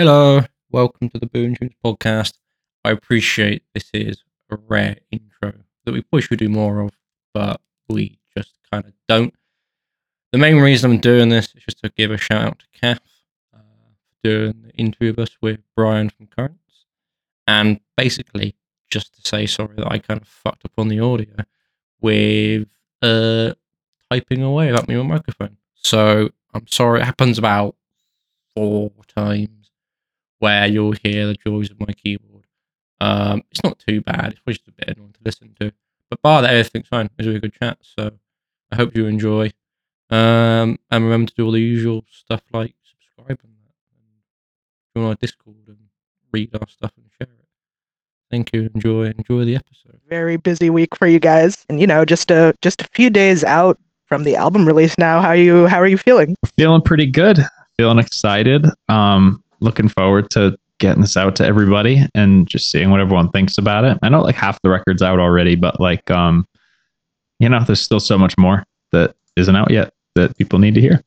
Hello, welcome to the Boolin Tunes podcast. I appreciate this is a rare intro that we probably should do more of, but we just kind of don't. The main reason I'm doing this is just to give a shout out to Kath uh, for doing the interview with us with Brian from Currents, and basically just to say sorry that I kind of fucked up on the audio with uh, typing away me on microphone. So I'm sorry. It happens about four times where you'll hear the joys of my keyboard. Um, it's not too bad. It's just a bit annoying to listen to. But bar that, everything's fine. It's a really good chat. So I hope you enjoy. Um, and remember to do all the usual stuff like subscribe and that. And join our Discord and read our stuff and share it. Thank you. Enjoy. Enjoy the episode. Very busy week for you guys, and you know, just a just a few days out from the album release now. How you how are you feeling? Feeling pretty good. Feeling excited. Um, looking forward to getting this out to everybody and just seeing what everyone thinks about it. I know like half the record's out already, but like um, you know, there's still so much more that isn't out yet that people need to hear.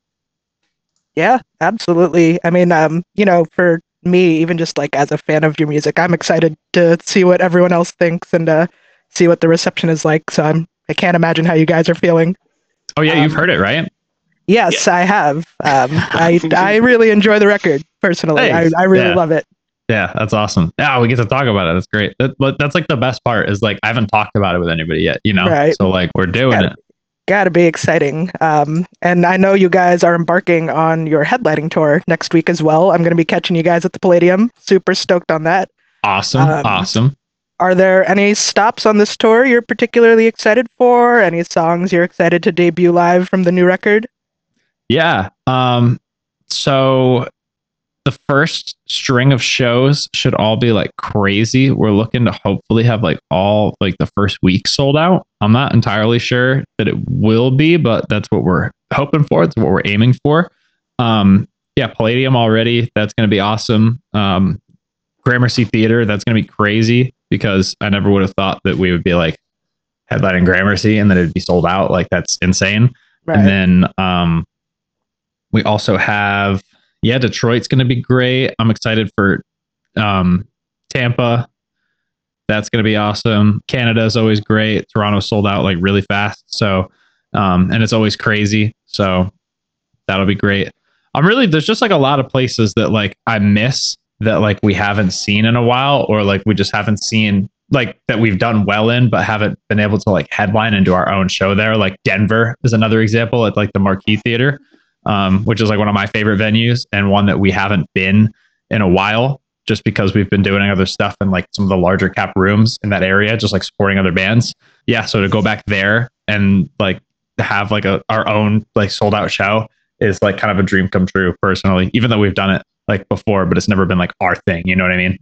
Yeah, absolutely. I mean, um, you know, for me, even just like as a fan of your music, I'm excited to see what everyone else thinks and uh, see what the reception is like. So I'm I can't imagine how you guys are feeling. Oh yeah, you've Um, heard it, right? Yes, I have. Um, I I really enjoy the record personally. I, Nice. I really Yeah. love it. Yeah, that's awesome. Yeah, we get to talk about it. That's great. That, but that's like the best part is like I haven't talked about it with anybody yet, you know. Right. So like we're doing Got it. Got to be exciting. Um, and I know you guys are embarking on your headlining tour next week as well. I'm going to be catching you guys at the Palladium. Super stoked on that. Awesome. Um, awesome. Are there any stops on this tour you're particularly excited for? Any songs you're excited to debut live from the new record? Yeah. Um, so the first string of shows should all be like crazy. We're looking to hopefully have like all like the first week sold out. I'm not entirely sure that it will be, but that's what we're hoping for. It's what we're aiming for. Um, yeah, Palladium already. That's going to be awesome. Um, Gramercy Theater. That's going to be crazy because I never would have thought that we would be like headlining Gramercy and that it'd be sold out. Like that's insane. And then um, we also have, yeah, Detroit's going to be great. I'm excited for um, Tampa. That's going to be awesome. Canada is always great. Toronto sold out like really fast. So, um, and it's always crazy. So that'll be great. I'm really, there's just like a lot of places that like I miss that like we haven't seen in a while or like we just haven't seen like that we've done well in but haven't been able to like headline and do our own show there like denver is another example at like the marquee theater um, which is like one of my favorite venues and one that we haven't been in a while just because we've been doing other stuff in like some of the larger cap rooms in that area just like supporting other bands yeah so to go back there and like to have like a our own like sold out show is like kind of a dream come true personally even though we've done it like before but it's never been like our thing you know what i mean.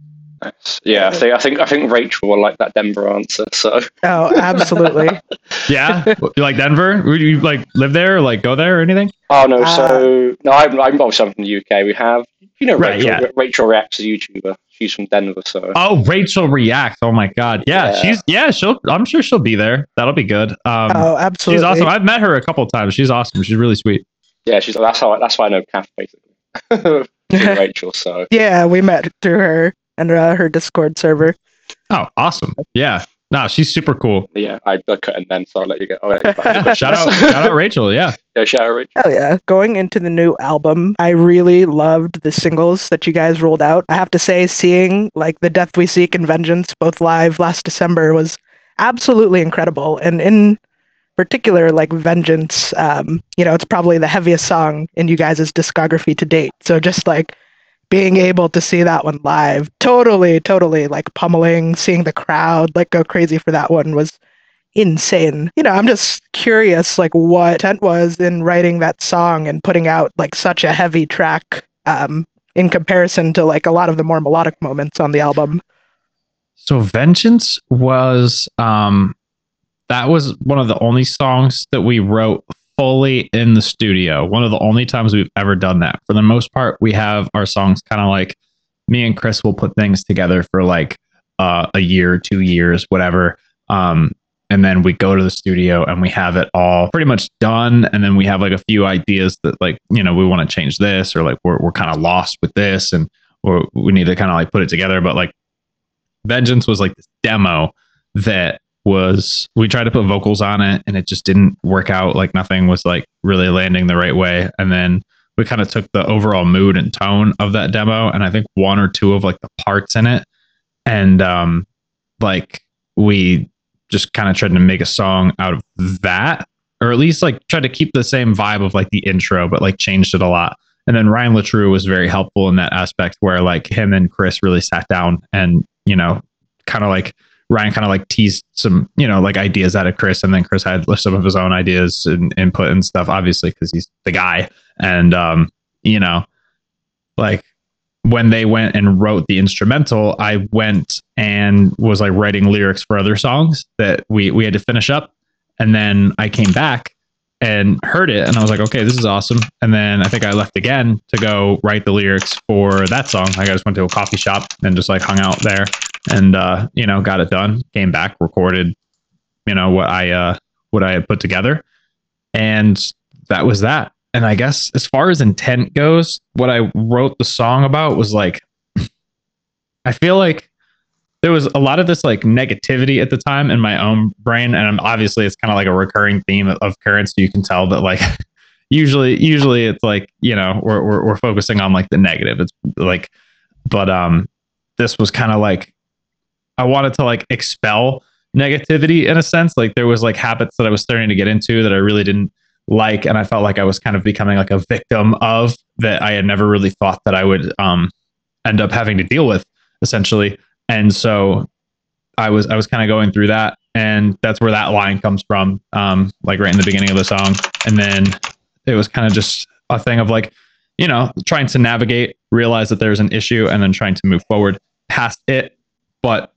Yeah, I think I think I think Rachel will like that Denver answer. So Oh, absolutely. Yeah, you like Denver? Would you like live there, or like go there, or anything? oh no, Uh, so no, I'm I'm obviously from the UK. We have you know Right, Rachel yeah. Rachel reacts as a YouTuber. She's from Denver, so Oh, Rachel React. Oh my God, yeah, Yeah. she's yeah, she'll. I'm sure she'll be there. That'll be good. Um, oh, absolutely. she's awesome. I've met her a couple times. She's awesome. She's really sweet. yeah, she's that's how that's why I know Kath basically. Rachel, so yeah, we met through her and uh, her Discord server. Oh, awesome. Yeah, no, she's super cool. yeah, I, I cut in then, so I'll let you go. I'll let you. Shout out, shout out, Rachel. Yeah, yeah, shout out Rachel. Hell yeah. Going into the new album, I really loved the singles that you guys rolled out. I have to say, seeing like The Death We Seek and Vengeance both live last December was absolutely incredible. And in particular, like Vengeance, um, you know, it's probably the heaviest song in you guys' discography to date. So just like being able to see that one live, totally, totally like pummeling, seeing the crowd like go crazy for that one was insane. You know, I'm just curious, like what intent was in writing that song and putting out like such a heavy track, um, in comparison to like a lot of the more melodic moments on the album. So Vengeance was um that was one of the only songs that we wrote fully in the studio. One of the only times we've ever done that. For the most part, we have our songs kind of like me and Chris will put things together for like uh, a year, two years, whatever. Um, and then we go to the studio and we have it all pretty much done. And then we have like a few ideas that like, you know, we want to change this or like we're, we're kind of lost with this and we need to kind of like put it together. But like Vengeance was like this demo that was we tried to put vocals on it and it just didn't work out. Like nothing was like really landing the right way. And then we kind of took the overall mood and tone of that demo and I think one or two of like the parts in it. And um like we just kind of tried to make a song out of that or at least like tried to keep the same vibe of like the intro, but like changed it a lot. And then Ryan Leitru was very helpful in that aspect where like him and Chris really sat down and, you know, kind of like Ryan kind of like teased some, you know, like ideas out of Chris. And then Chris had some of his own ideas and input and stuff, obviously, because he's the guy. And, um, you know, like when they went and wrote the instrumental, I went and was like writing lyrics for other songs that we, we had to finish up. And then I came back and heard it and I was like, okay, this is awesome. And then I think I left again to go write the lyrics for that song. Like I just went to a coffee shop and just like hung out there and uh, you know, got it done, came back, recorded, you know, what I uh what I had put together. And that was that. And I guess as far as intent goes, what I wrote the song about was like I feel like there was a lot of this like negativity at the time in my own brain and I'm, obviously it's kind of like a recurring theme of, of currents you can tell that like usually usually it's like you know we're, we're, we're focusing on like the negative it's like but um this was kind of like i wanted to like expel negativity in a sense. Like there was like habits that i was starting to get into that i really didn't like and i felt like i was kind of becoming like a victim of that i had never really thought that i would um end up having to deal with essentially. And so I was I was kind of going through that, and that's where that line comes from, um, like right in the beginning of the song, and then it was kind of just a thing of like, you know, trying to navigate, realize that there's an issue, and then trying to move forward past it, but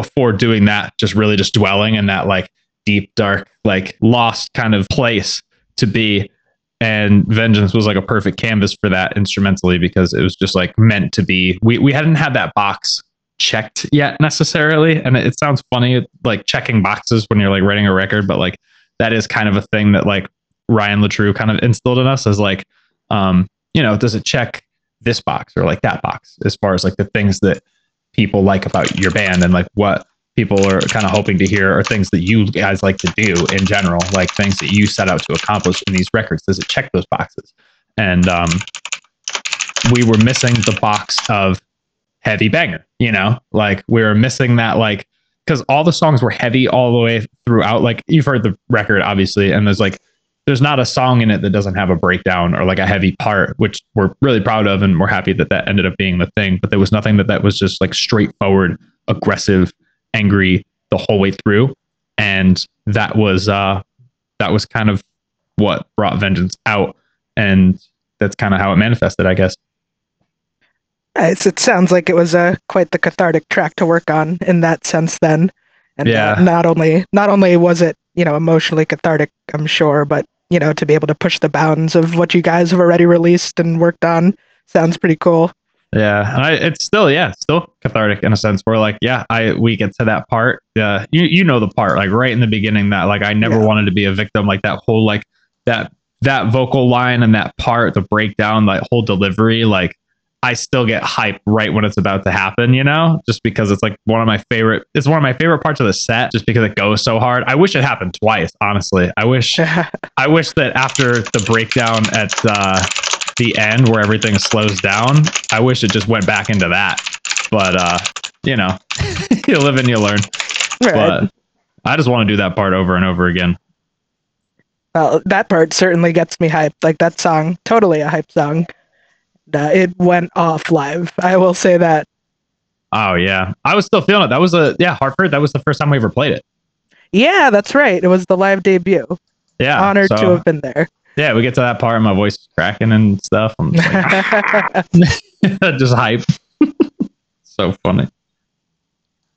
before doing that, just really just dwelling in that like deep, dark, like lost kind of place to be. And Vengeance was like a perfect canvas for that instrumentally because it was just like meant to be. We we hadn't had that box checked yet necessarily. And it, sounds funny, like checking boxes when you're like writing a record, but like that is kind of a thing that like Ryan Leitru kind of instilled in us as like, um, you know, does it check this box or like that box as far as like the things that people like about your band and like what people are kind of hoping to hear are things that you guys like to do in general, like things that you set out to accomplish in these records. Does it check those boxes? And um, we were missing the box of heavy banger, you know, like we were missing that, like, because all the songs were heavy all the way throughout. Like, you've heard the record, obviously, and there's like, there's not a song in it that doesn't have a breakdown or like a heavy part, which we're really proud of and we're happy that that ended up being the thing. But there was nothing that that was just like straightforward, aggressive, angry the whole way through, and that was uh that was kind of what brought Vengeance out, and that's kind of how it manifested, I guess. It's, it sounds like it was a quite the cathartic track to work on in that sense then and uh, Yeah. uh, not only not only was it you know emotionally cathartic i'm sure but you know to be able to push the bounds of what you guys have already released and worked on sounds pretty cool Yeah, and I, it's still yeah, still cathartic in a sense. Where like yeah, I we get to that part. Yeah, you you know the part like right in the beginning that like I never Yeah. wanted to be a victim. Like that whole like that that vocal line and that part, the breakdown, that whole delivery. Like I still get hype right when it's about to happen. You know, just because it's like one of my favorite. It's one of my favorite parts of the set, just because it goes so hard. I wish it happened twice. Honestly, I wish I wish that after the breakdown at uh, the end where everything slows down, I wish it just went back into that. But uh, you know, you live and you learn. right. But I just want to do that part over and over again. well that part certainly gets me hyped like that song totally a hype song uh, it went off live i will say that Oh yeah, I was still feeling it. That was a yeah Hartford. That was the first time we ever played it. yeah that's right it was the live debut Yeah, honored so, to have been there Yeah, we get to that part, and my voice is cracking and stuff. I'm just, like, just hype. so funny.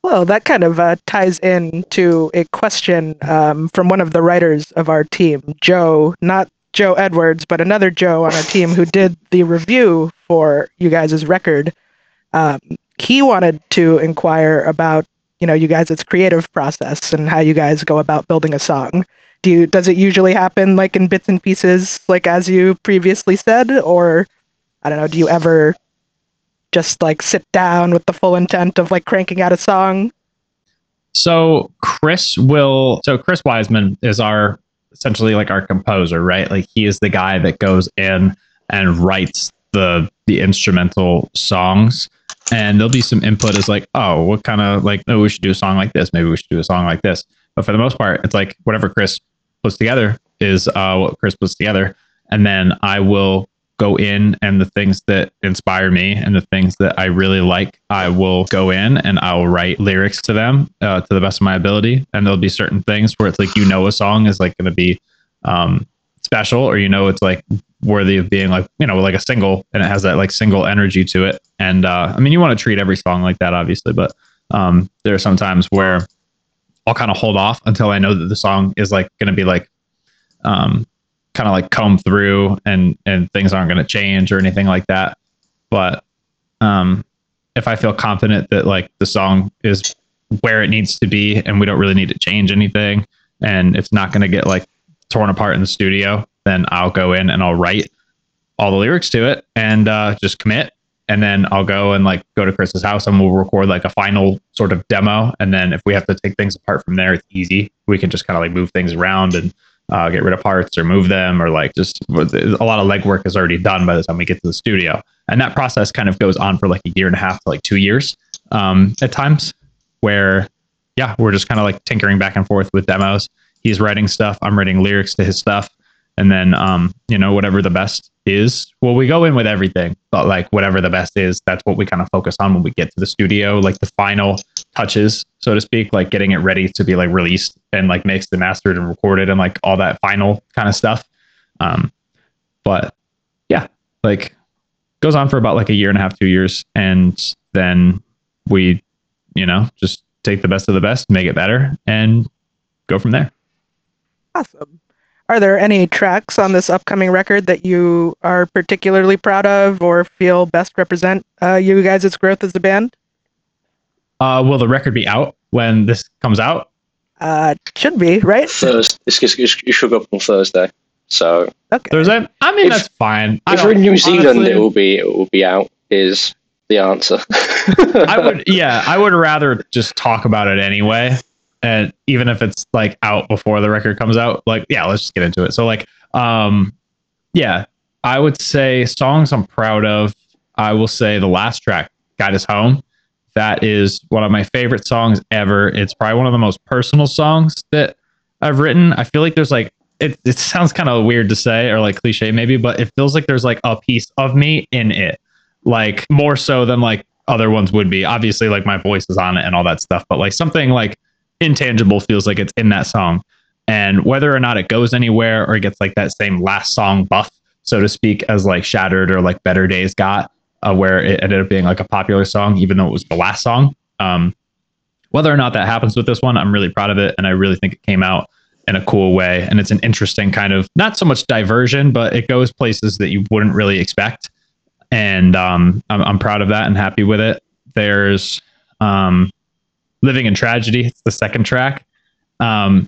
Well, that kind of uh, ties in to a question um, from one of the writers of our team, Joe, not Joe Edwards, but another Joe on our team who did the review for you guys' record. Um, he wanted to inquire about, you know, you guys' creative process and how you guys go about building a song. Do you does it usually happen like in bits and pieces, like as you previously said, or I don't know, do you ever just like sit down with the full intent of like cranking out a song? So Chris will. So Chris Wiseman is our essentially like our composer, right? Like he is the guy that goes in and writes the the instrumental songs. And there'll be some input as like, oh, what kind of like, oh, we should do a song like this. Maybe we should do a song like this. But for the most part, it's like whatever Chris puts together is uh, what Chris puts together. And then I will go in and the things that inspire me and the things that I really like, I will go in and I'll write lyrics to them uh, to the best of my ability. And there'll be certain things where it's like, you know, a song is like going to be um, special or, you know, it's like worthy of being like, you know, like a single and it has that like single energy to it. And uh, I mean, you want to treat every song like that, obviously, but um, there are some times where I'll kind of hold off until I know that the song is like going to be like, um, kind of like comb through and and things aren't going to change or anything like that but um if i feel confident that like the song is where it needs to be and we don't really need to change anything and it's not going to get like torn apart in the studio then i'll go in and i'll write all the lyrics to it and uh, just commit and then I'll go and like go to Chris's house and we'll record like a final sort of demo. And then if we have to take things apart from there, it's easy. We can just kind of like move things around and uh, get rid of parts or move them or like just a lot of legwork is already done by the time we get to the studio. And that process kind of goes on for like a year and a half to like two years um, at times where, yeah, we're just kind of like tinkering back and forth with demos. He's writing stuff. I'm writing lyrics to his stuff. And then, um, you know, whatever the best is, well, we go in with everything, but like whatever the best is, that's what we kind of focus on when we get to the studio, like the final touches, so to speak, like getting it ready to be like released and like mixed and mastered and recorded and like all that final kind of stuff. Um, but yeah, like goes on for about like a year and a half, two years. And then we, you know, just take the best of the best, make it better and go from there. Awesome. Are there any tracks on this upcoming record that you are particularly proud of or feel best represent uh, you guys' growth as a band? Uh, will the record be out when this comes out? Uh, should be right. Thursday. It should go up on Thursday. So Okay. Thursday? I mean, If- that's fine. I if we're in New Zealand, honestly, it will be it will be out. Is the answer? I would, yeah, I would rather just talk about it anyway. And even if it's like out before the record comes out, like, yeah, let's just get into it. So, like, um, yeah, I would say songs I'm proud of. I will say the last track, Guide Us Home. That is one of my favorite songs ever. It's probably one of the most personal songs that I've written. I feel like there's like, it, it sounds kind of weird to say or like cliche maybe, but it feels like there's like a piece of me in it. Like more so than like other ones would be. Obviously, like my voice is on it and all that stuff, but like something like intangible feels like it's in that song. And whether or not it goes anywhere or it gets like that same last song buff, so to speak, as like Shattered or like Better Days got, uh, where it ended up being like a popular song, even though it was the last song. Um, whether or not that happens with this one, I'm really proud of it. And I really think it came out in a cool way. And it's an interesting kind of not so much diversion, but it goes places that you wouldn't really expect. And um, I'm, I'm proud of that and happy with it. There's um, Living in Tragedy. It's the second track. Um,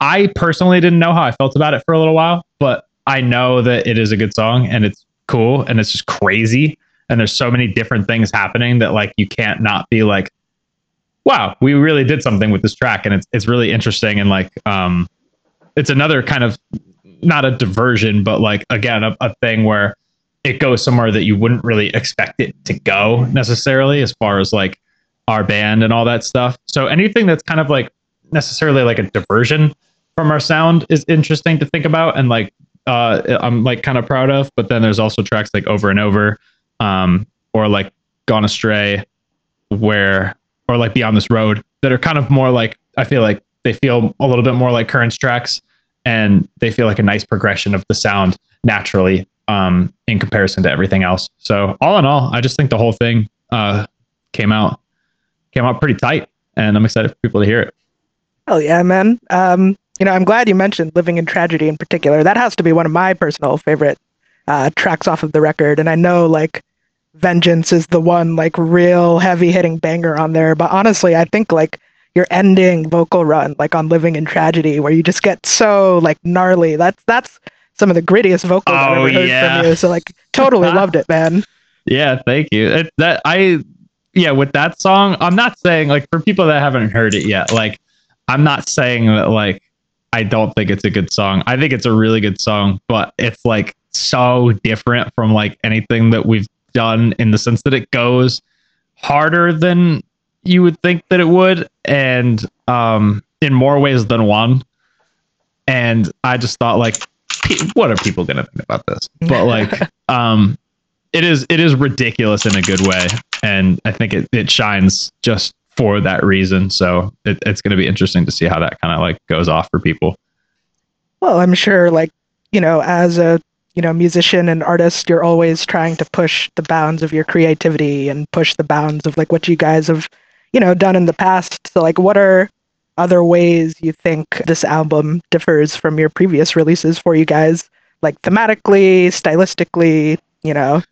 I personally didn't know how I felt about it for a little while, but I know that it is a good song and it's cool and it's just crazy. And there's so many different things happening that like you can't not be like, wow, we really did something with this track. And it's it's really interesting and like um it's another kind of not a diversion, but like again, a, a thing where it goes somewhere that you wouldn't really expect it to go necessarily as far as like our band and all that stuff. So anything that's kind of like necessarily like a diversion from our sound is interesting to think about and like uh I'm like kind of proud of. But then there's also tracks like over and over, um, or like Gone Astray, where or like Beyond This Road that are kind of more like I feel like they feel a little bit more like current tracks and they feel like a nice progression of the sound naturally um in comparison to everything else. So all in all, I just think the whole thing uh came out came out pretty tight and I'm excited for people to hear it. Hell yeah, man. Um, you know, I'm glad you mentioned Living in Tragedy in particular. That has to be one of my personal favorite uh, tracks off of the record. And I know like Vengeance is the one like real heavy hitting banger on there. But honestly, I think like your ending vocal run, like on Living in Tragedy, where you just get so like gnarly. That's that's some of the grittiest vocals I've Oh, ever heard yeah. from you. So like totally loved it, man. yeah, thank you. It, that I yeah, with that song, I'm not saying like for people that haven't heard it yet, like I'm not saying that like I don't think it's a good song. I think it's a really good song, but it's like so different from like anything that we've done in the sense that it goes harder than you would think that it would and um in more ways than one. And I just thought like what are people going to think about this? But like um it is it is ridiculous in a good way. And i think it, it shines just for that reason. So it, it's going to be interesting to see how that kind of like goes off for people. Well i'm sure like you know as a you know musician and artist you're always trying to push the bounds of your creativity and push the bounds of like what you guys have you know done in the past. So like what are other ways you think this album differs from your previous releases for you guys? Like thematically stylistically you know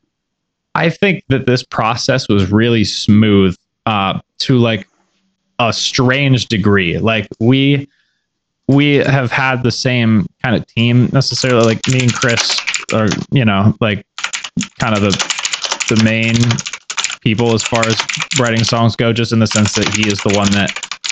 I think that this process was really smooth uh, to like a strange degree. Like we we have had the same kind of team necessarily. Like me and Chris are, you know, like kind of the the main people as far as writing songs go, just in the sense that he is the one that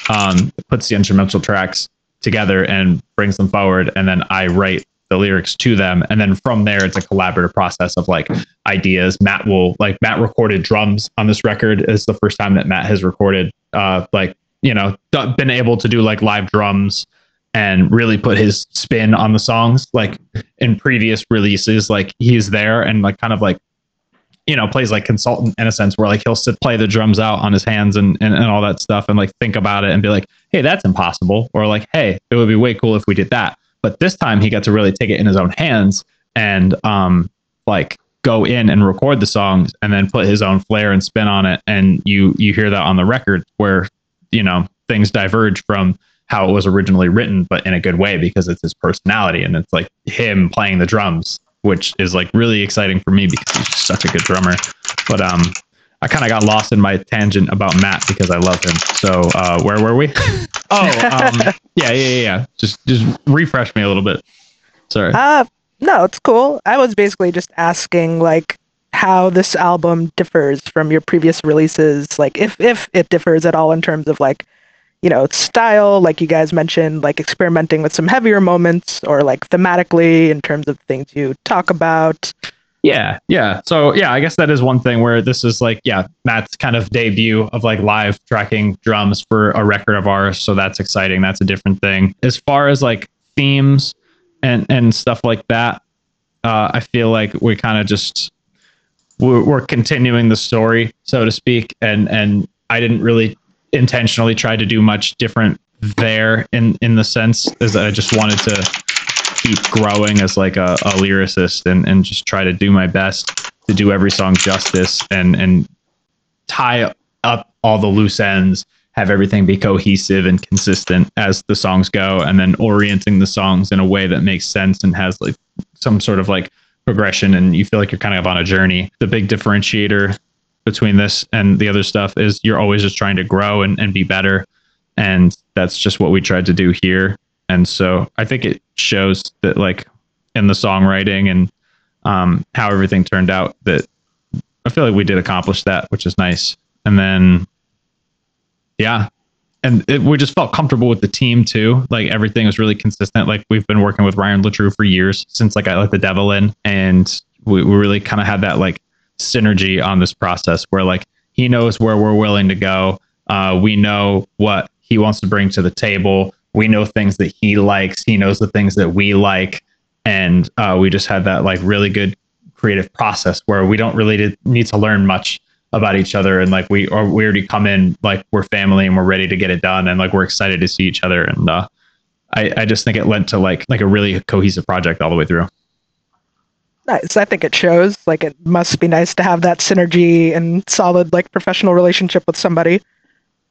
um, puts the instrumental tracks together and brings them forward, and then I write the lyrics to them. And then from there it's a collaborative process of like ideas. Matt will like matt recorded drums on this record. Is the first time that matt has recorded uh like you know been able to do like live drums and really put his spin on the songs. Like in previous releases like he's there and like kind of like you know plays like consultant in a sense where like he'll sit play the drums out on his hands and, and and all that stuff and like think about it and be like hey that's impossible. Or like hey it would be way cool if we did that but this time he got to really take it in his own hands and um, like go in and record the songs and then put his own flair and spin on it. And you you hear that on the record where you know things diverge from how it was originally written, but in a good way because it's his personality and it's like him playing the drums, which is like really exciting for me because he's such a good drummer. But um, I kind of got lost in my tangent about Matt because I love him. So uh, where were we? oh, um, yeah, yeah, yeah. Just just refresh me a little bit. Sorry. Uh, no, it's cool. I was basically just asking like how this album differs from your previous releases, like if if it differs at all in terms of like you know style, like you guys mentioned, like experimenting with some heavier moments, or like thematically in terms of things you talk about. Yeah, yeah. So yeah, I guess that is one thing where this is like, yeah, Matt's kind of debut of like live tracking drums for a record of ours. So that's exciting. That's a different thing. As far as like themes and and stuff like that, uh, I feel like we kind of just we're, we're continuing the story, so to speak. And and I didn't really intentionally try to do much different there in in the sense is that I just wanted to keep growing as like a, a lyricist and, and just try to do my best to do every song justice and and tie up all the loose ends have everything be cohesive and consistent as the songs go and then orienting the songs in a way that makes sense and has like some sort of like progression. And you feel like you're kind of on a journey. The big differentiator between this and the other stuff is you're always just trying to grow and, and be better. And that's just what we tried to do here and so I think it shows that like in the songwriting and um, how everything turned out that I feel like we did accomplish that, which is nice. And then, yeah, and it, we just felt comfortable with the team too. Like everything was really consistent. Like we've been working with Ryan Leitru for years since like I let the devil in, and we, we really kind of had that like synergy on this process where like he knows where we're willing to go. Uh, we know what he wants to bring to the table we know things that he likes he knows the things that we like and uh, we just had that like really good creative process where we don't really need to learn much about each other and like we or we already come in like we're family and we're ready to get it done and like we're excited to see each other and uh, I, I just think it led to like like a really cohesive project all the way through. Nice. I think it shows like it must be nice to have that synergy and solid like professional relationship with somebody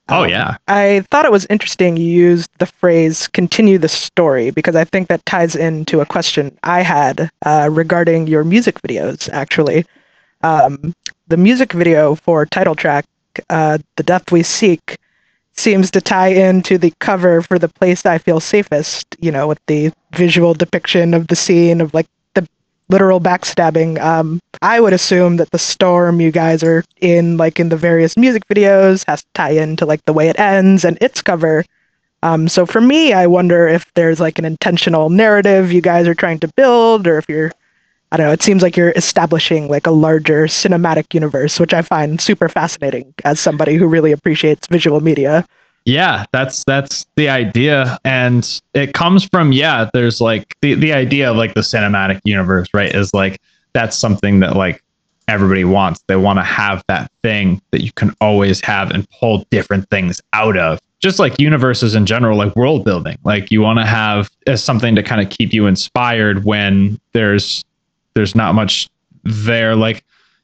Oh um, yeah. I thought it was interesting you used the phrase "continue the story" because I think that ties into a question I had uh, regarding your music videos. Actually, um, the music video for title track uh, "The Death We Seek" seems to tie into the cover for "The Place I Feel Safest." You know, with the visual depiction of the scene of like literal backstabbing. Um, I would assume that the storm you guys are in, like in the various music videos, has to tie into like the way it ends and its cover. Um, so for me, I wonder if there's like an intentional narrative you guys are trying to build, or if you're, I don't know. It seems like you're establishing like a larger cinematic universe, which I find super fascinating as somebody who really appreciates visual media. Yeah, that's that's the idea, and it comes from yeah. There's like the the idea of like the cinematic universe, right? Is like that's something that like everybody wants. They want to have that thing that you can always have and pull different things out of. Just like universes in general, like world building. Like you want to have as something to kind of keep you inspired when there's there's not much there. Like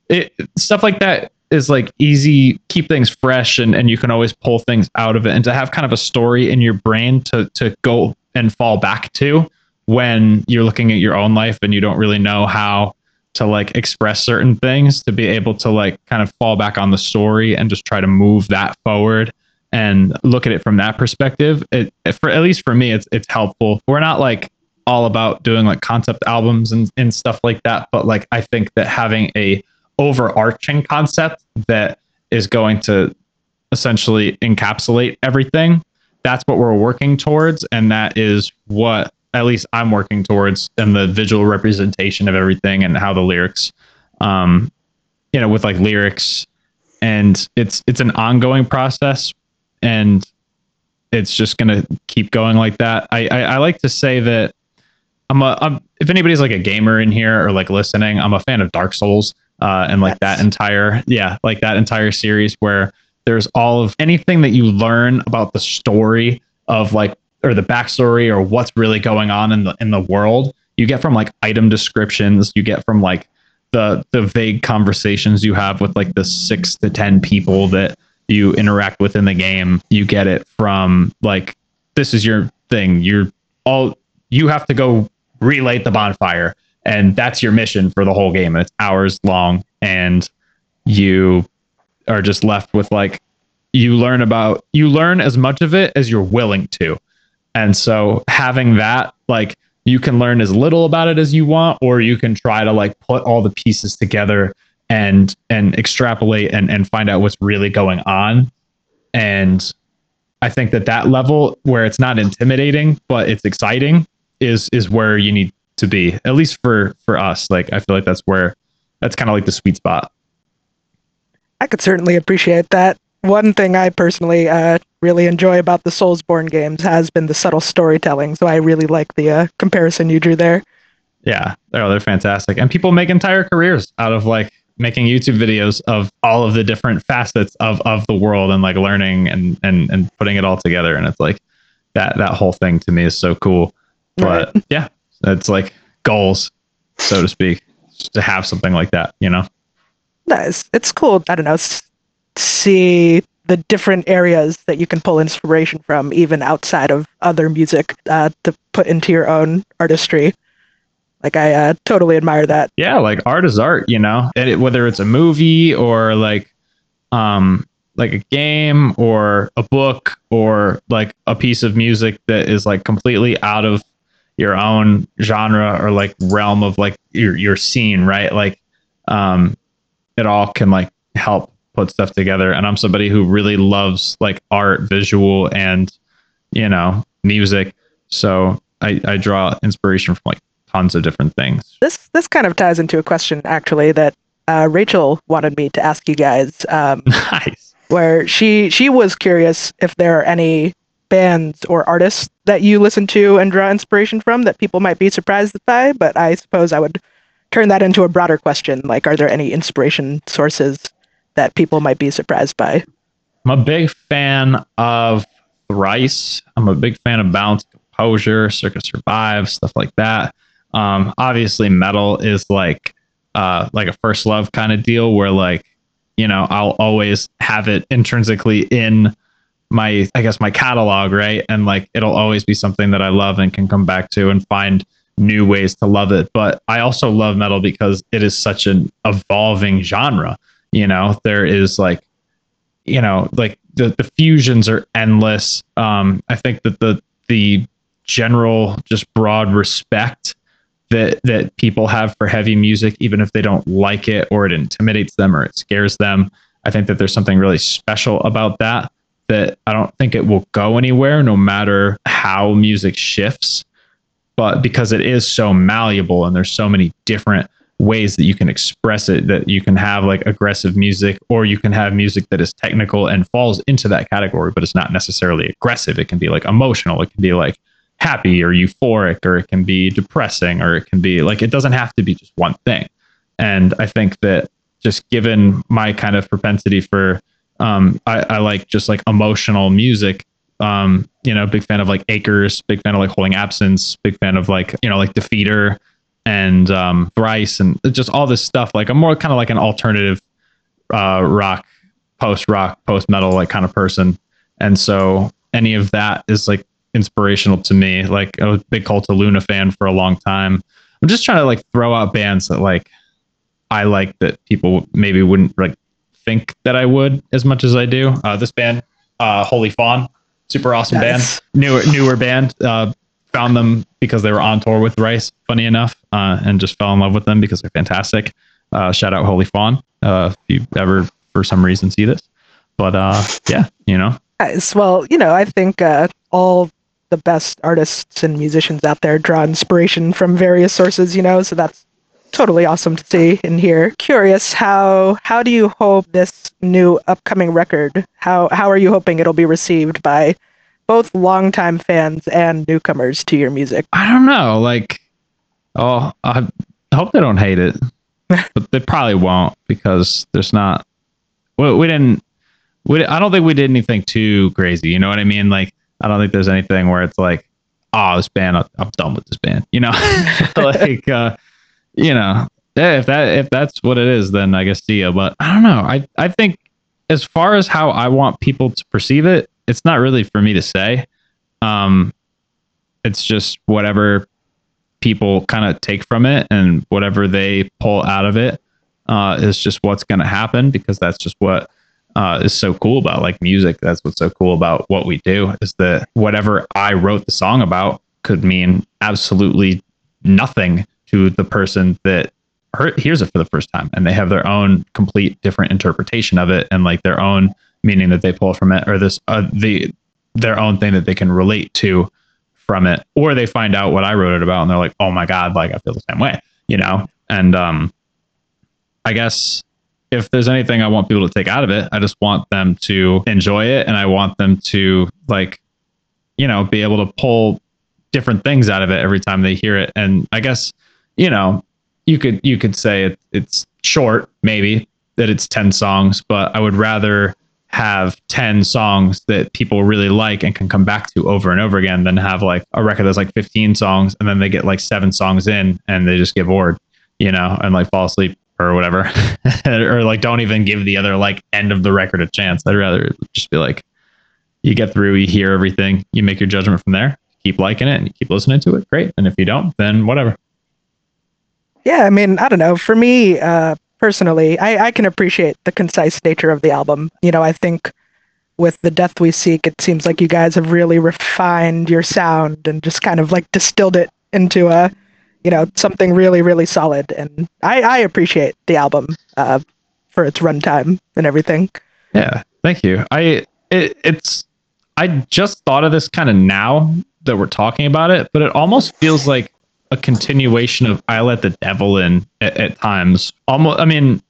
it stuff like that is like easy keep things fresh and, and you can always pull things out of it and to have kind of a story in your brain to to go and fall back to when you're looking at your own life and you don't really know how to like express certain things to be able to like kind of fall back on the story and just try to move that forward and look at it from that perspective it for at least for me it's it's helpful. We're not like all about doing like concept albums and, and stuff like that but like i think that having a overarching concept that is going to essentially encapsulate everything. That's what we're working towards. And that is what at least I'm working towards in the visual representation of everything and how the lyrics, um, you know, with like lyrics and it's, it's an ongoing process and it's just to keep going like that. I, I, I like to say that I'm a, I'm, if anybody's like a gamer in here or like listening, I'm a fan of Dark Souls uh, and like that entire yeah like that entire series where there's all of anything that you learn about the story of like or the backstory or what's really going on in the in the world you get from like item descriptions you get from like the the vague conversations you have with like the six to ten people that you interact with in the game. You get it from like this is your thing. You're all you have to go relight the bonfire and that's your mission for the whole game. It's hours long, and you are just left with like you learn about you learn as much of it as you're willing to, and so having that like you can learn as little about it as you want, or you can try to like put all the pieces together and and extrapolate and and find out what's really going on, and I think that that level where it's not intimidating but it's exciting is is where you need to be at least for for us like i feel like that's where that's kind of like the sweet spot. I could certainly appreciate that. One thing i personally uh, really enjoy about the soulsborne games has been the subtle storytelling so i really like the uh, comparison you drew there. Yeah they're, they're fantastic and people make entire careers out of like making youtube videos of all of the different facets of of the world and like learning and and and putting it all together and it's like that that whole thing to me is so cool. But right. yeah it's like goals, so to speak, to have something like that, you know? Nice. It's cool. I don't know. See the different areas that you can pull inspiration from, even outside of other music, uh, to put into your own artistry. Like I uh, totally admire that. Yeah, like art is art, you know. It, whether it's a movie or like, um, like a game or a book or like a piece of music that is like completely out of your own genre or like realm of like your your scene, right? Like um it all can like help put stuff together. And I'm somebody who really loves like art, visual and you know, music. So I, I draw inspiration from like tons of different things. This this kind of ties into a question actually that uh, Rachel wanted me to ask you guys. Um, nice. Where she she was curious if there are any bands or artists that you listen to and draw inspiration from that people might be surprised by, but I suppose I would turn that into a broader question. Like, are there any inspiration sources that people might be surprised by? I'm a big fan of Thrice. I'm a big fan of Balance Composure, Circa Survive, stuff like that. Um, obviously, metal is like uh, like a first love kind of deal where like you know I'll always have it intrinsically in my I guess my catalog, right? And like it'll always be something that I love and can come back to and find new ways to love it. But I also love metal because it is such an evolving genre. You know, there is like, you know, like the, the fusions are endless. Um, I think that the the general just broad respect that that people have for heavy music, even if they don't like it or it intimidates them or it scares them. I think that there's something really special about that. That I don't think it will go anywhere, no matter how music shifts. But because it is so malleable and there's so many different ways that you can express it, that you can have like aggressive music, or you can have music that is technical and falls into that category, but it's not necessarily aggressive. It can be like emotional. It can be like happy or euphoric or it can be depressing or it can be like it doesn't have to be just one thing and i think that just given my kind of propensity for um i, I like just like emotional music um you know big fan of like acres big fan of like holding absence big fan of like you know like defeater and um thrice and just all this stuff like i'm more kind of like an alternative uh rock post rock post metal like kind of person and so any of that is like inspirational to me. Like I was a big Cult of Luna fan for a long time. I'm just trying to like throw out bands that like I like that people maybe wouldn't like think that I would as much as I do. Uh, this band, uh, Holy Fawn, super awesome Nice. band, newer newer band. Uh, found them because they were on tour with Thrice. Funny enough, uh, and just fell in love with them because they're fantastic. Uh, shout out Holy Fawn uh, if you ever for some reason see this. But uh, yeah, you know, Nice. Well, you know, I think uh, all the best artists and musicians out there draw inspiration from various sources, you know, so that's totally awesome to see and hear. Curious how how do you hope this new upcoming record how how are you hoping it'll be received by both longtime fans and newcomers to your music? I don't know. Like, oh, I hope they don't hate it, but they probably won't because there's not. We, we didn't. We, I don't think we did anything too crazy. You know what I mean? Like, I don't think there's anything where it's like, oh, this band, I- I'm done with this band. You know, like, uh, you know, if that if that's what it is, then I guess see ya. But I don't know. I I think as far as how I want people to perceive it, it's not really for me to say. Um, it's just whatever people kind of take from it and whatever they pull out of it uh, is just what's going to happen because that's just what uh, is so cool about like music. That's what's so cool about what we do is that whatever I wrote the song about could mean absolutely nothing to the person that hears it for the first time and they have their own complete different interpretation of it and like their own meaning that they pull from it or this uh, the their own thing that they can relate to from it or they find out what I wrote it about and they're like oh my god like I feel the same way you know? And um I guess if there's anything I want people to take out of it I just want them to enjoy it and I want them to like you know be able to pull different things out of it every time they hear it. And I guess you know you could you could say it, it's short maybe that it's 10 songs but I would rather have 10 songs that people really like and can come back to over and over again than have like a record that's like 15 songs and then they get like seven songs in and they just get bored, you know, and like fall asleep or whatever. or like don't even give the other like end of the record a chance. I'd rather just be like, you get through, you hear everything, you make your judgment from there, keep liking it and you keep listening to it. Great. And if you don't, then whatever. Yeah, I mean, I don't know. For me, uh, personally, I, I can appreciate the concise nature of the album. You know, I think with the Death We Seek, it seems like you guys have really refined your sound and just kind of like distilled it into a, you know, something really, really solid. And I, I appreciate the album uh, for its runtime and everything. Yeah, thank you. I it, it's I just thought of this kind of now that we're talking about it, but it almost feels like a continuation of I Let the Devil In at, at times. Almost, I mean,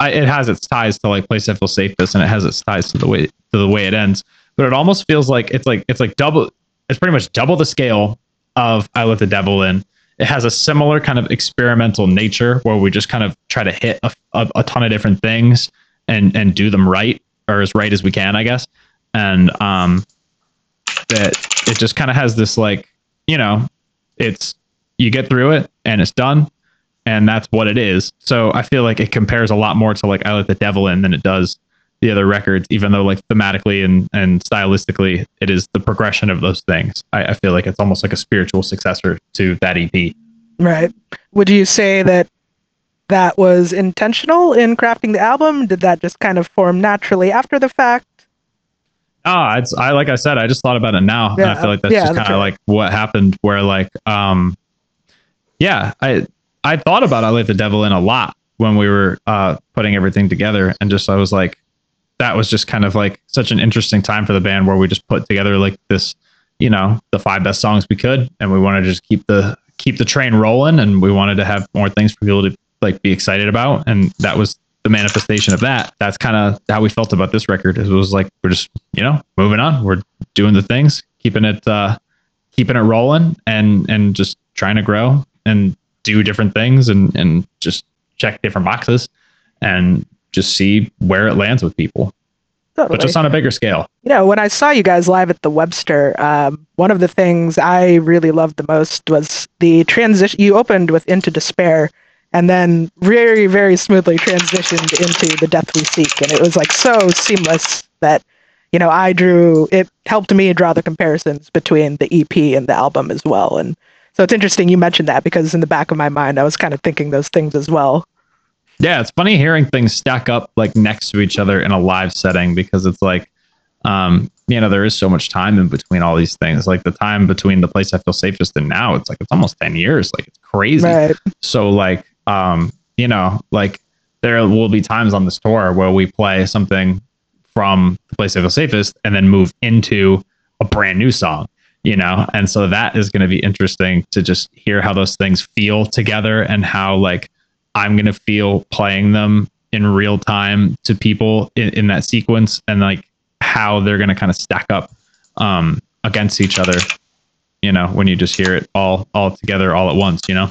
I, it has its ties to like Place I Feel Safest, and it has its ties to the way to the way it ends. But it almost feels like it's like it's like double. It's pretty much double the scale of I Let the Devil In. It has a similar kind of experimental nature where we just kind of try to hit a, a, a ton of different things and and do them right or as right as we can, I guess. And um, that it just kind of has this like, you know, it's you get through it and it's done, and that's what it is. So I feel like it compares a lot more to like I Let the Devil In than it does the other records, even though like thematically and and stylistically it is the progression of those things. I, I feel like it's almost like a spiritual successor to that EP. Right. Would you say that that was intentional in crafting the album? Did that just kind of form naturally after the fact? Ah, it's I like I said, I just thought about it now, and I feel like that's yeah, just kind of right. like what happened. Where like, um, yeah, I I thought about I Let the Devil In a lot when we were uh, putting everything together, and just I was like, that was just kind of like such an interesting time for the band where we just put together like this, you know, the five best songs we could, and we wanted to just keep the keep the train rolling, and we wanted to have more things for people to like be excited about, and that was the manifestation of that. That's kind of how we felt about this record. It was like we're just you know moving on, we're doing the things, keeping it uh, keeping it rolling, and and just trying to grow and do different things, and and just check different boxes and just see where it lands with people, Totally. but just on a bigger scale. You know, when I saw you guys live at the Webster, um, one of the things I really loved the most was the transition. You opened with Into Despair, and then very, very smoothly transitioned into The Death We Seek, and it was like so seamless that you know I drew. It helped me draw the comparisons between the EP and the album as well, and so it's interesting you mentioned that because in the back of my mind I was kind of thinking those things as well. Yeah, it's funny hearing things stack up like next to each other in a live setting because it's like, um, you know, there is so much time in between all these things. Like the time between the place I feel safest and now, it's like it's almost ten years. Like it's crazy. Right. So like, um, you know, like there will be times on this tour where we play something from the place I feel safest and then move into a brand new song. You know, and so that is going to be interesting to just hear how those things feel together and how like I'm going to feel playing them in real time to people in, in that sequence and like how they're going to kind of stack up um, against each other. You know, when you just hear it all all together all at once. You know.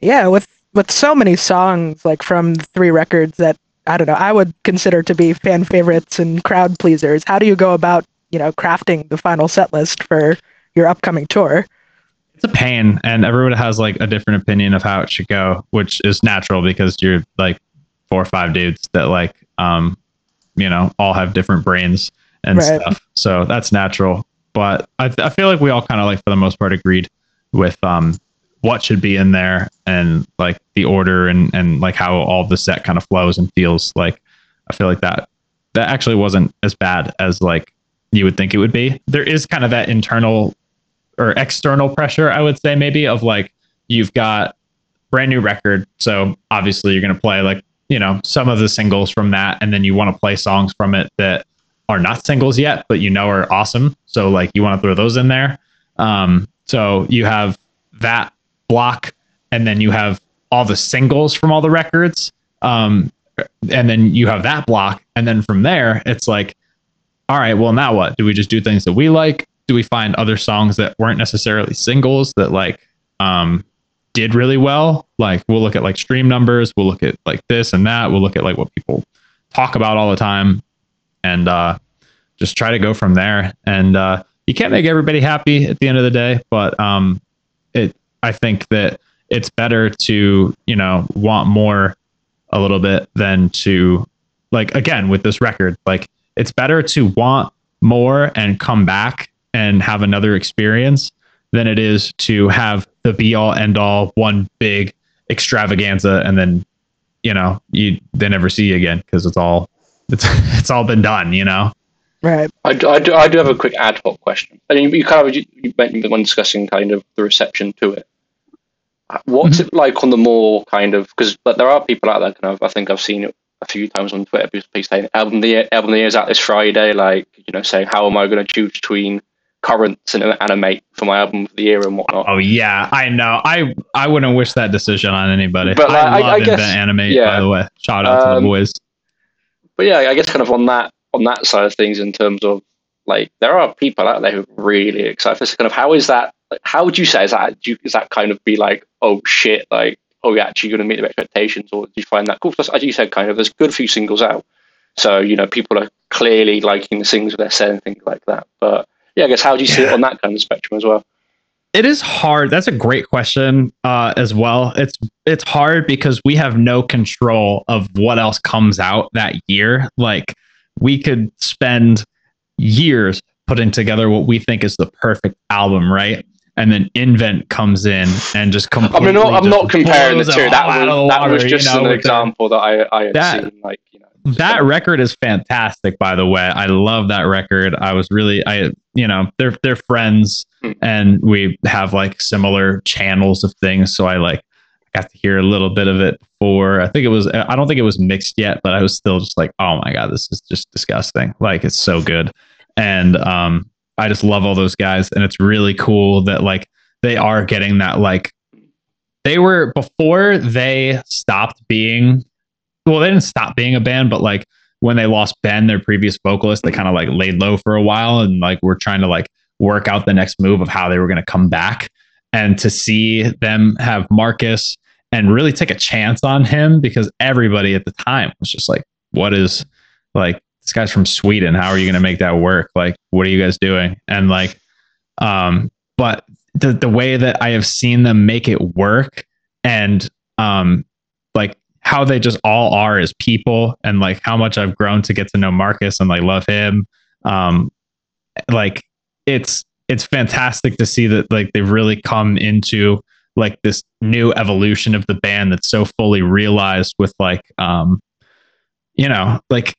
Yeah, with with so many songs like from three records that I don't know, I would consider to be fan favorites and crowd pleasers. How do you go about, you know, crafting the final set list for your upcoming tour? it's a pain and everyone has like a different opinion of how it should go which is natural because you're like four or five dudes that like um you know all have different brains and Right. stuff so that's natural but I, I feel like we all kind of like for the most part agreed with um what should be in there and like the order and and like how all the set kind of flows and feels like i feel like that that actually wasn't as bad as like you would think it would be there is kind of that internal or external pressure, I would say maybe of like you've got brand new record, so obviously you're going to play like you know some of the singles from that, and then you want to play songs from it that are not singles yet, but you know are awesome. So like you want to throw those in there. Um, so you have that block, and then you have all the singles from all the records, um, and then you have that block, and then from there it's like, all right, well now what? Do we just do things that we like? do we find other songs that weren't necessarily singles that like um did really well like we'll look at like stream numbers we'll look at like this and that we'll look at like what people talk about all the time and uh just try to go from there and uh you can't make everybody happy at the end of the day but um it i think that it's better to you know want more a little bit than to like again with this record like it's better to want more and come back and have another experience than it is to have the be all end all one big extravaganza and then you know you they never see you again because it's all it's it's all been done you know Right. I, do- I, do, I do have a quick ad hoc question. I mean, you kind of you, you mentioned when discussing kind of the reception to it. What's mm-hmm. it like on the more kind of because but there are people out there kind of I think I've seen it a few times on Twitter people saying album the year, album the year is out this Friday like you know saying how am I going to choose between currents and animate for my album of the year and whatnot. oh yeah i know i i wouldn't wish that decision on anybody But, like, i I- love I guess- animate yeah. by the way shout out to Um, the boys but yeah, I guess kind of on that on that side of things, in terms of like there are people out there who are really excited. for this. kind of how is that? Like, how would you say is that? Do you, is that kind of be like, oh shit, like oh you're actually going to meet their expectations, or do you find that cool? Plus, as you said, kind of there's a good few singles out, so you know people are clearly liking the singles they're saying things like that. But yeah, I guess how do you see it on that kind of spectrum as well? it is hard that's a great question uh, as well it's it's hard because we have no control of what else comes out that year like we could spend years putting together what we think is the perfect album right and then Invent comes in and just I completely. mean, I'm not comparing the two. That all out of the was that water, was you just know, an the- example that I I had That- seen. Like you know, that record is fantastic by the way i love that record i was really i you know they're they're friends Hmm. and we have like similar channels of things so i like got to hear a little bit of it before i think it was i don't think it was mixed yet but i was still just like oh my god this is just disgusting like it's so good and um i just love all those guys and it's really cool that like they are getting that like they were before they stopped being well, they didn't stop being a band, but like when they lost Ben, their previous vocalist, they kind of like laid low for a while and like we're trying to like work out the next move of how they were going to come back. And to see them have Marcus and really take a chance on him because everybody at the time was just like, what is like this guy's from Sweden? How are you going to make that work? Like, what are you guys doing? And like, um, but the the way that I have seen them make it work and um like how they just all are as people and like how much I've grown to get to know Marcus and like love him. Um like it's it's fantastic to see that like they've really come into like this new evolution of the band that's so fully realized with like um you know like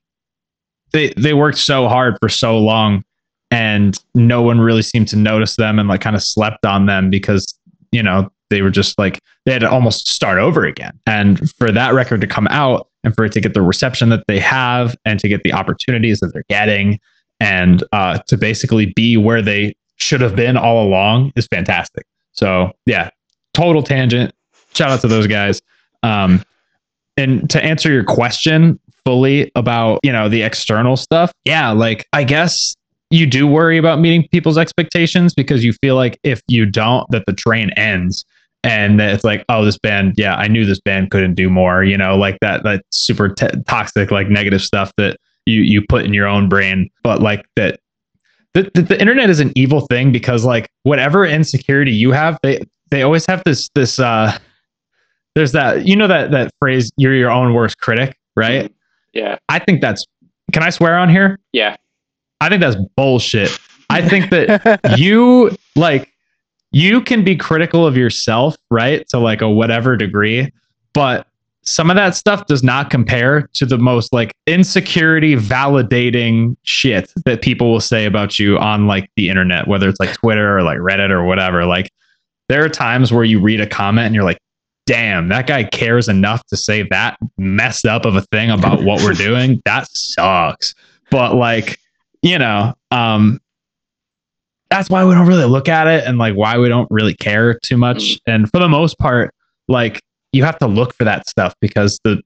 they they worked so hard for so long and no one really seemed to notice them and like kind of slept on them because you know they were just like they had to almost start over again. And for that record to come out and for it to get the reception that they have and to get the opportunities that they're getting and uh, to basically be where they should have been all along is fantastic. So yeah total tangent. Shout out to those guys. Um, and to answer your question fully about you know the external stuff. Yeah like i guess you do worry about meeting people's expectations because you feel like if you don't that the train ends and that it's like oh this band yeah i knew this band couldn't do more you know like that that super t- toxic like negative stuff that you you put in your own brain. But like that the, the, the internet is an evil thing because like whatever insecurity you have they they always have this this uh there's that you know that that phrase you're your own worst critic right Yeah, i think that's can i swear on here yeah, I think that's bullshit. I think that you like you can be critical of yourself, right? To like a whatever degree, but some of that stuff does not compare to the most like insecurity validating shit that people will say about you on like the internet, whether it's like Twitter or like Reddit or whatever. Like there are times where you read a comment and you're like, damn, that guy cares enough to say that messed up of a thing about what we're doing. That sucks. But like, you know, um, that's why we don't really look at it and like why we don't really care too much. And for the most part, like you have to look for that stuff because the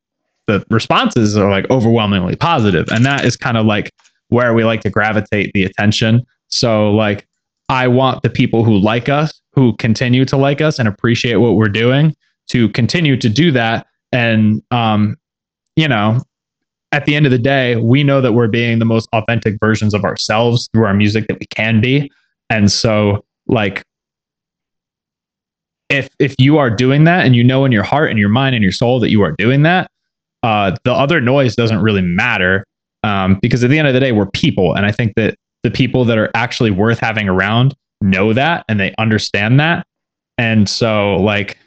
the responses are like overwhelmingly positive, and that is kind of like where we like to gravitate the attention. So like I want the people who like us, who continue to like us and appreciate what we're doing, to continue to do that. And um, you know, at the end of the day, we know that we're being the most authentic versions of ourselves through our music that we can be. And so like if if you are doing that and you know in your heart and your mind and your soul that you are doing that, uh, the other noise doesn't really matter um, because at the end of the day, we're people, and I think that the people that are actually worth having around know that and they understand that, and so like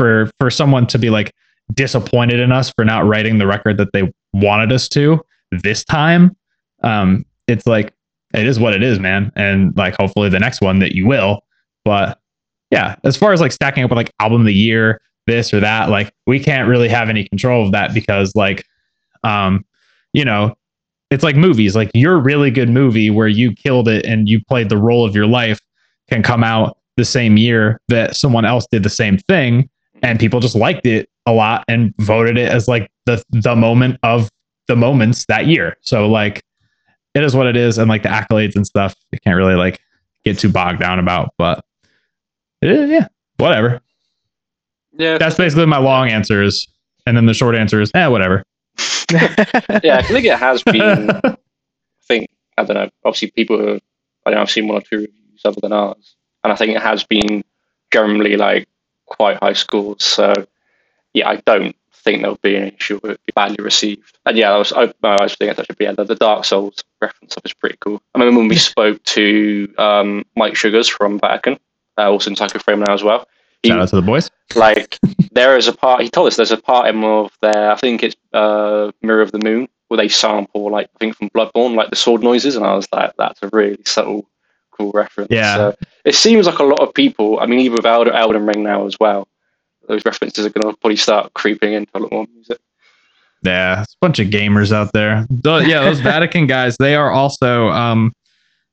for for someone to be like disappointed in us for not writing the record that they wanted us to this time, um, it's like it is what it is, man, and like hopefully the next one that you will, but yeah, as far as like stacking up with like album of the year, this or that, like we can't really have any control of that because like, um, you know, it's like movies. Like your really good movie where you killed it and you played the role of your life can come out the same year that someone else did the same thing, and people just liked it a lot and voted it as like the the moment of the moments that year. So like, it is what it is, and like the accolades and stuff, you can't really like get too bogged down about, but. It is, yeah, whatever. yeah. That's basically my long answers. And then the short answer is, eh, whatever. yeah, I think it has been. I think I don't know. Obviously, people who I don't know I've seen one or two reviews other than ours, and I think it has been generally like quite high scores. So yeah, I don't think there'll be an issue with it being badly received. And yeah, I was I, I was thinking such a yeah, the, the Dark Souls reference stuff is pretty cool. I remember when we spoke to um, Mike Sugars from Vatican. uh, also in Psycho Frame now as well. He, Shout out to the boys. like there is a part. He told us there's a part in of their. I think it's uh, Mirror of the Moon where they sample like I think from Bloodborne like the sword noises, and I was like, that's a really subtle, cool reference. Yeah. So it seems like a lot of people. I mean, even with Elden, Elden Ring now as well, those references are going to probably start creeping into a lot more music. Yeah, it's a bunch of gamers out there. Tho- yeah, those Vatican guys, they are also um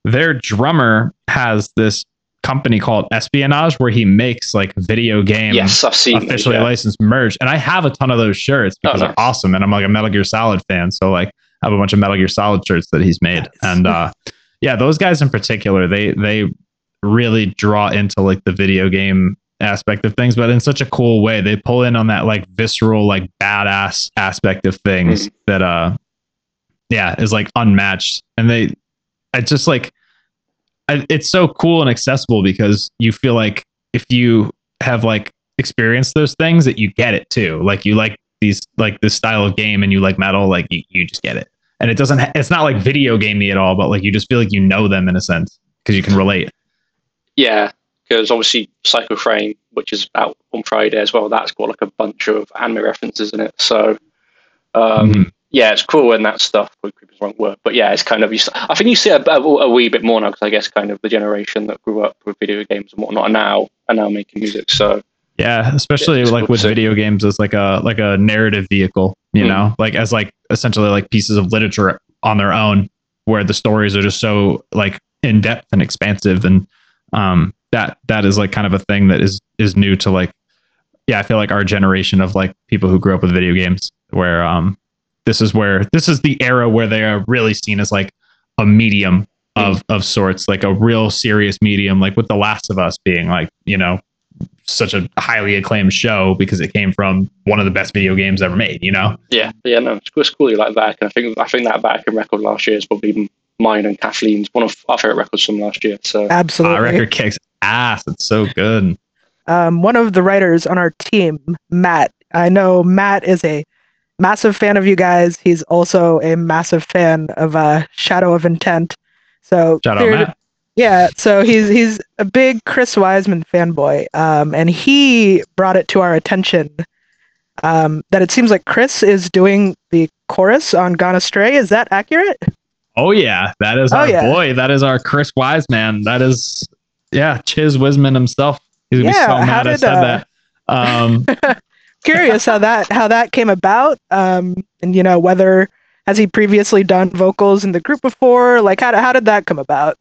their drummer has this company called Espionage where he makes like video game Yes, I've seen those, officially yeah. licensed merch. And I have a ton of those shirts Oh, because nice. they're awesome. And I'm like a Metal Gear Solid fan. So like I have a bunch of Metal Gear Solid shirts that he's made. Nice. And uh yeah, those guys in particular, they they really draw into like the video game aspect of things, but in such a cool way. They pull in on that like visceral, like badass aspect of things that uh yeah, is like unmatched. And they I just like I, it's so cool and accessible because you feel like if you have like experienced those things that you get it too. Like you like these like this style of game and you like metal, like you, you just get it. And it doesn't ha- it's not like video gamey at all, but like you just feel like you know them in a sense because you can relate. Yeah, because obviously Psycho Frame, which is out on Friday as well, that's got like a bunch of anime references in it. So um, Mhm. yeah, it's cool when that stuff. Well, creepy is wrong word, but yeah, it's kind of. I think you see a, a, a wee bit more now because I guess kind of the generation that grew up with video games and whatnot are now are now making music. So Yeah, especially Yeah, like with video games as like a like a narrative vehicle, you Mm. know, like as like essentially like pieces of literature on their own, where the stories are just so like in depth and expansive, and um that that is like kind of a thing that is is new to like yeah, I feel like our generation of like people who grew up with video games, where um this is where this is the era where they are really seen as like a medium of of sorts, like a real serious medium, like with The Last of Us being like you know such a highly acclaimed show because it came from one of the best video games ever made. You know, yeah, yeah, no, it's cool, it's cool you like that. And I think I think that Vatican record last year is probably mine and Kathleen's one of our favorite records from last year. So absolutely, our Absolutely. record kicks ass. It's so good. um, one of the writers on our team, Matt. I know Matt is a massive fan of you guys. He's also a massive fan of uh, Shadow of Intent. So Shout out Matt. Yeah, so he's he's a big Chris Wiseman fanboy, um, and he brought it to our attention um, that it seems like Chris is doing the chorus on Gone Astray. Is that accurate? Oh yeah, that is Oh, our yeah. boy. That is our Chris Wiseman. That is yeah, Chiz Wisman himself. He's gonna Yeah, be so mad I did, said uh, that. Um, Curious how that how that came about, um, and you know whether has he previously done vocals in the group before? Like how how did that come about?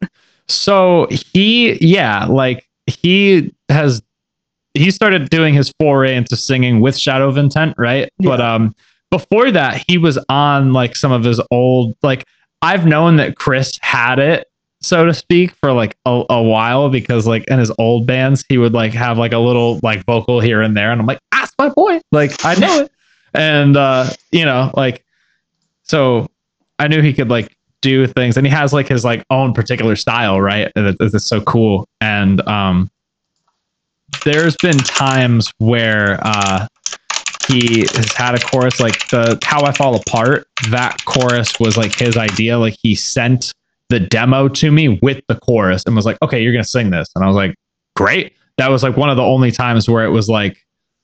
So he yeah, like he has he started doing his foray into singing with Shadow of Intent, right? But um before that, he was on like some of his old like I've known that Chris had it, so to speak, for like a, a while because like in his old bands, he would like have like a little like vocal here and there, and I'm like, that's my boy. Like I know it. And uh, you know, like so I knew he could like do things and he has like his like own particular style, right? And it- so cool. And um there's been times where uh he has had a chorus like the how I fall apart. That chorus was like his idea. Like he sent the demo to me with the chorus and was like, "Okay, you're gonna sing this," and I was like, "Great." That was like one of the only times where it was like,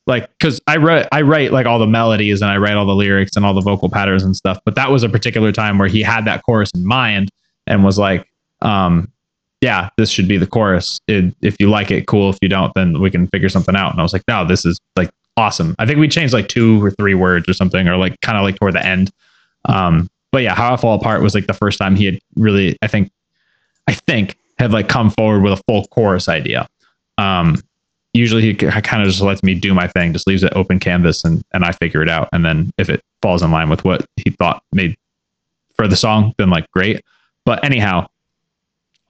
like because I write I write like all the melodies and I write all the lyrics and all the vocal patterns and stuff. But that was a particular time where he had that chorus in mind and was like, um, "Yeah, this should be the chorus. It, if you like it, cool. If you don't, then we can figure something out." And I was like, "No, this is like awesome. I think we changed like two or three words or something, or like kind of like toward the end. Um, but yeah, how I fall apart was like the first time he had really, I think, I think had like come forward with a full chorus idea. Um, usually he kind of just lets me do my thing, just leaves it open canvas and and I figure it out. And then if it falls in line with what he thought made for the song, then like great. But anyhow,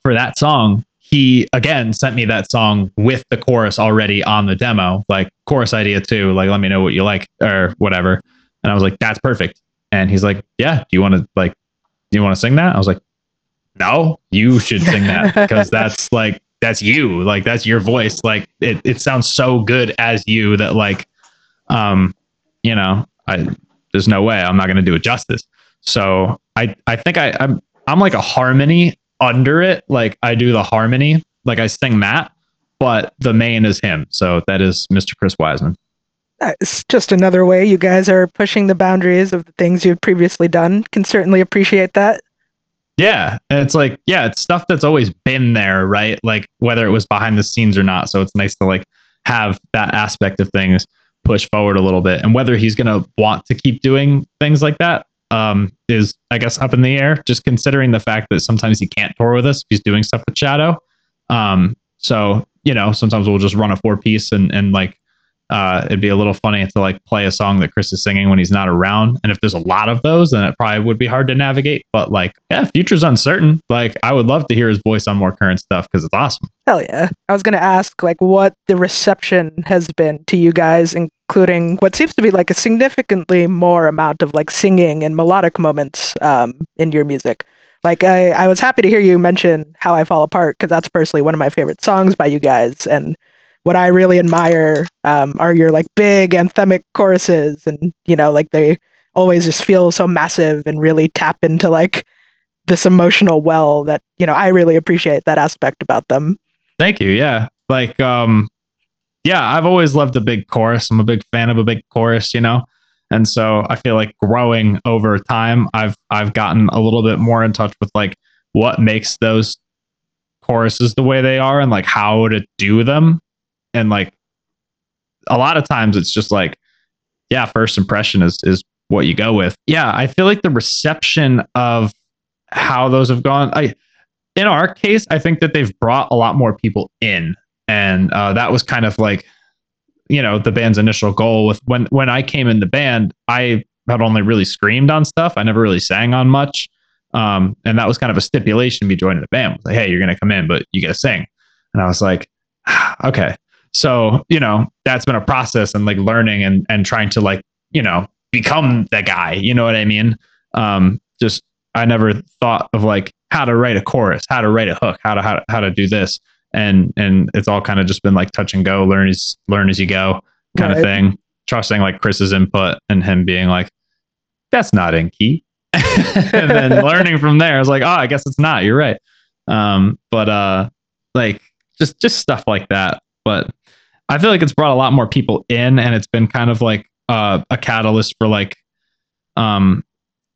for that song, he again sent me that song with the chorus already on the demo, like chorus idea too. Like, let me know what you like or whatever. And I was like, that's perfect. And he's like, yeah, do you want to like, do you want to sing that? I was like, no, you should sing that because that's like, that's you. Like, that's your voice. Like, it, it sounds so good as you that like, um, you know, I, there's no way I'm not going to do it justice. So I, I think I, I'm, I'm like a harmony under it. Like I do the harmony, like I sing that, but the main is him. So that is Mr. Chris Wiseman. It's just another way you guys are pushing the boundaries of the things you've previously done. Can certainly appreciate that. Yeah. And it's like, yeah, it's stuff that's always been there, right? Like whether it was behind the scenes or not. So it's nice to like have that aspect of things push forward a little bit. And whether he's to want to keep doing things like that um, is, I guess, up in the air, just considering the fact that sometimes he can't tour with us he's doing stuff with Shadow. Um, so, you know, sometimes we'll just run a four piece and, and like uh, it'd be a little funny to like play a song that Chris is singing when he's not around. And if there's a lot of those, then it probably would be hard to navigate. But like, yeah, future's uncertain. Like, I would love to hear his voice on more current stuff because it's awesome. Hell yeah. I was going to ask like what the reception has been to you guys, including what seems to be like a significantly more amount of like singing and melodic moments um, in your music. Like I, I was happy to hear you mention How I Fall Apart because that's personally one of my favorite songs by you guys. And what I really admire um, are your like big anthemic choruses, and you know, like they always just feel so massive and really tap into like this emotional well that you know I really appreciate that aspect about them. Thank you. Yeah, like um, yeah, I've always loved a big chorus. I'm a big fan of a big chorus. You know. And so I feel like growing over time, I've I've gotten a little bit more in touch with like what makes those choruses the way they are and like how to do them and like a lot of times it's just like yeah first impression is is what you go with. Yeah i feel like the reception of how those have gone i in our case i think that they've brought a lot more people in. And uh, that was kind of like you know the band's initial goal with when when i came in the band i had only really screamed on stuff. I never really sang on much. Um, and that was kind of a stipulation me joining the band. Like hey you're gonna come in but you gotta sing. And i was like okay so, you know, that's been a process and like learning and and trying to like, you know, become that guy. You know what I mean? Um, just I never thought of like how to write a chorus, how to write a hook, how to how to, how to do this. And and it's all kind of just been like touch and go, learn as learn as you go kind right. of thing. Trusting like Chris's input and him being like, that's not in key. and then learning from there, I was like, oh, I guess it's not. You're right. Um, but uh like just just stuff like that. But I feel like it's brought a lot more people in, and it's been kind of like uh, a catalyst for like um,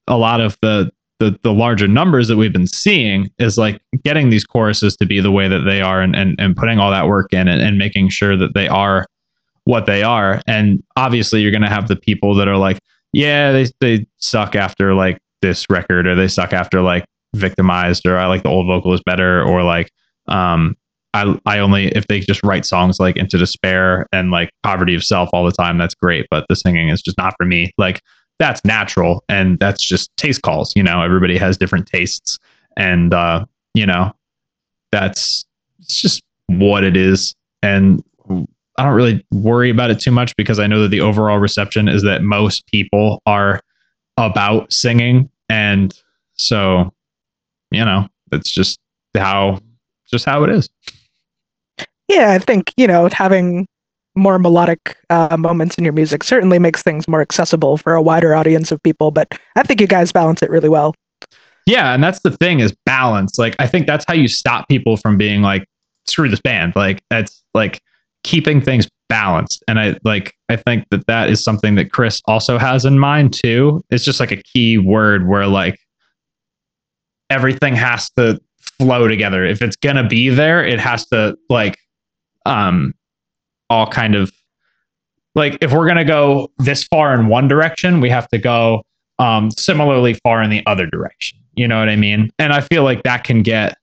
a lot of the, the the larger numbers that we've been seeing is like getting these choruses to be the way that they are, and and, and putting all that work in, and, and making sure that they are what they are. And obviously, you're going to have the people that are like, yeah, they they suck after like this record, or they suck after like victimized, or I like the old vocalist better, or like um I I only if they just write songs like Into Despair and like Poverty of Self all the time, that's great. But the singing is just not for me. Like that's natural and that's just taste calls. You know, everybody has different tastes, and uh, you know, that's it's just what it is. And I don't really worry about it too much because I know that the overall reception is that most people are about singing, and so you know, it's just how just how it is. Yeah, I think, you know, having more melodic uh, moments in your music certainly makes things more accessible for a wider audience of people, but I think you guys balance it really well. Yeah, and that's the thing is balance. Like I think that's how you stop people from being like screw this band. Like that's like keeping things balanced. And I like I think that that is something that Chris also has in mind too. It's just like a key word where like everything has to flow together. If it's to be there, it has to like um, all kind of like if we're going to go this far in one direction, we have to go um, similarly far in the other direction. You know what I mean? And I feel like that can get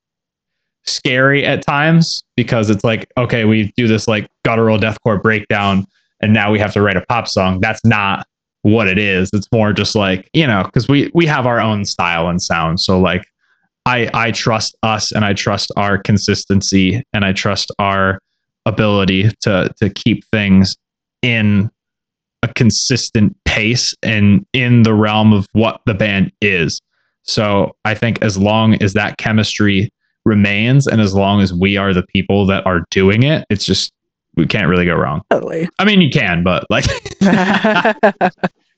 scary at times because it's like, okay, we do this like guttural deathcore breakdown, and now we have to write a pop song. That's not what it is. It's more just like you know, because we we have our own style and sound. So like, I I trust us and I trust our consistency and I trust our ability to to keep things in a consistent pace and in the realm of what the band is. So I think as long as that chemistry remains and as long as we are the people that are doing it, it's just we can't really go wrong. Totally. I mean, you can, but like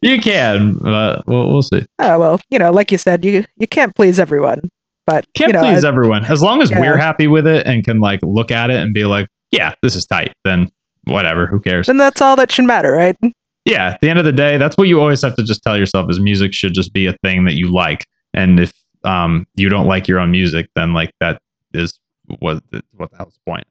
you can, but we'll, we'll see. Oh well, you know, like you said, you you can't please everyone, but can't you know, please I, everyone. As long as Yeah. we're happy with it and can like look at it and be like, yeah, this is tight, then whatever, who cares? And that's all that should matter, right? yeah, at the end of the day, that's what you always have to just tell yourself is music should just be a thing that you like. And if um you don't like your own music, then like that is what what the hell's the point?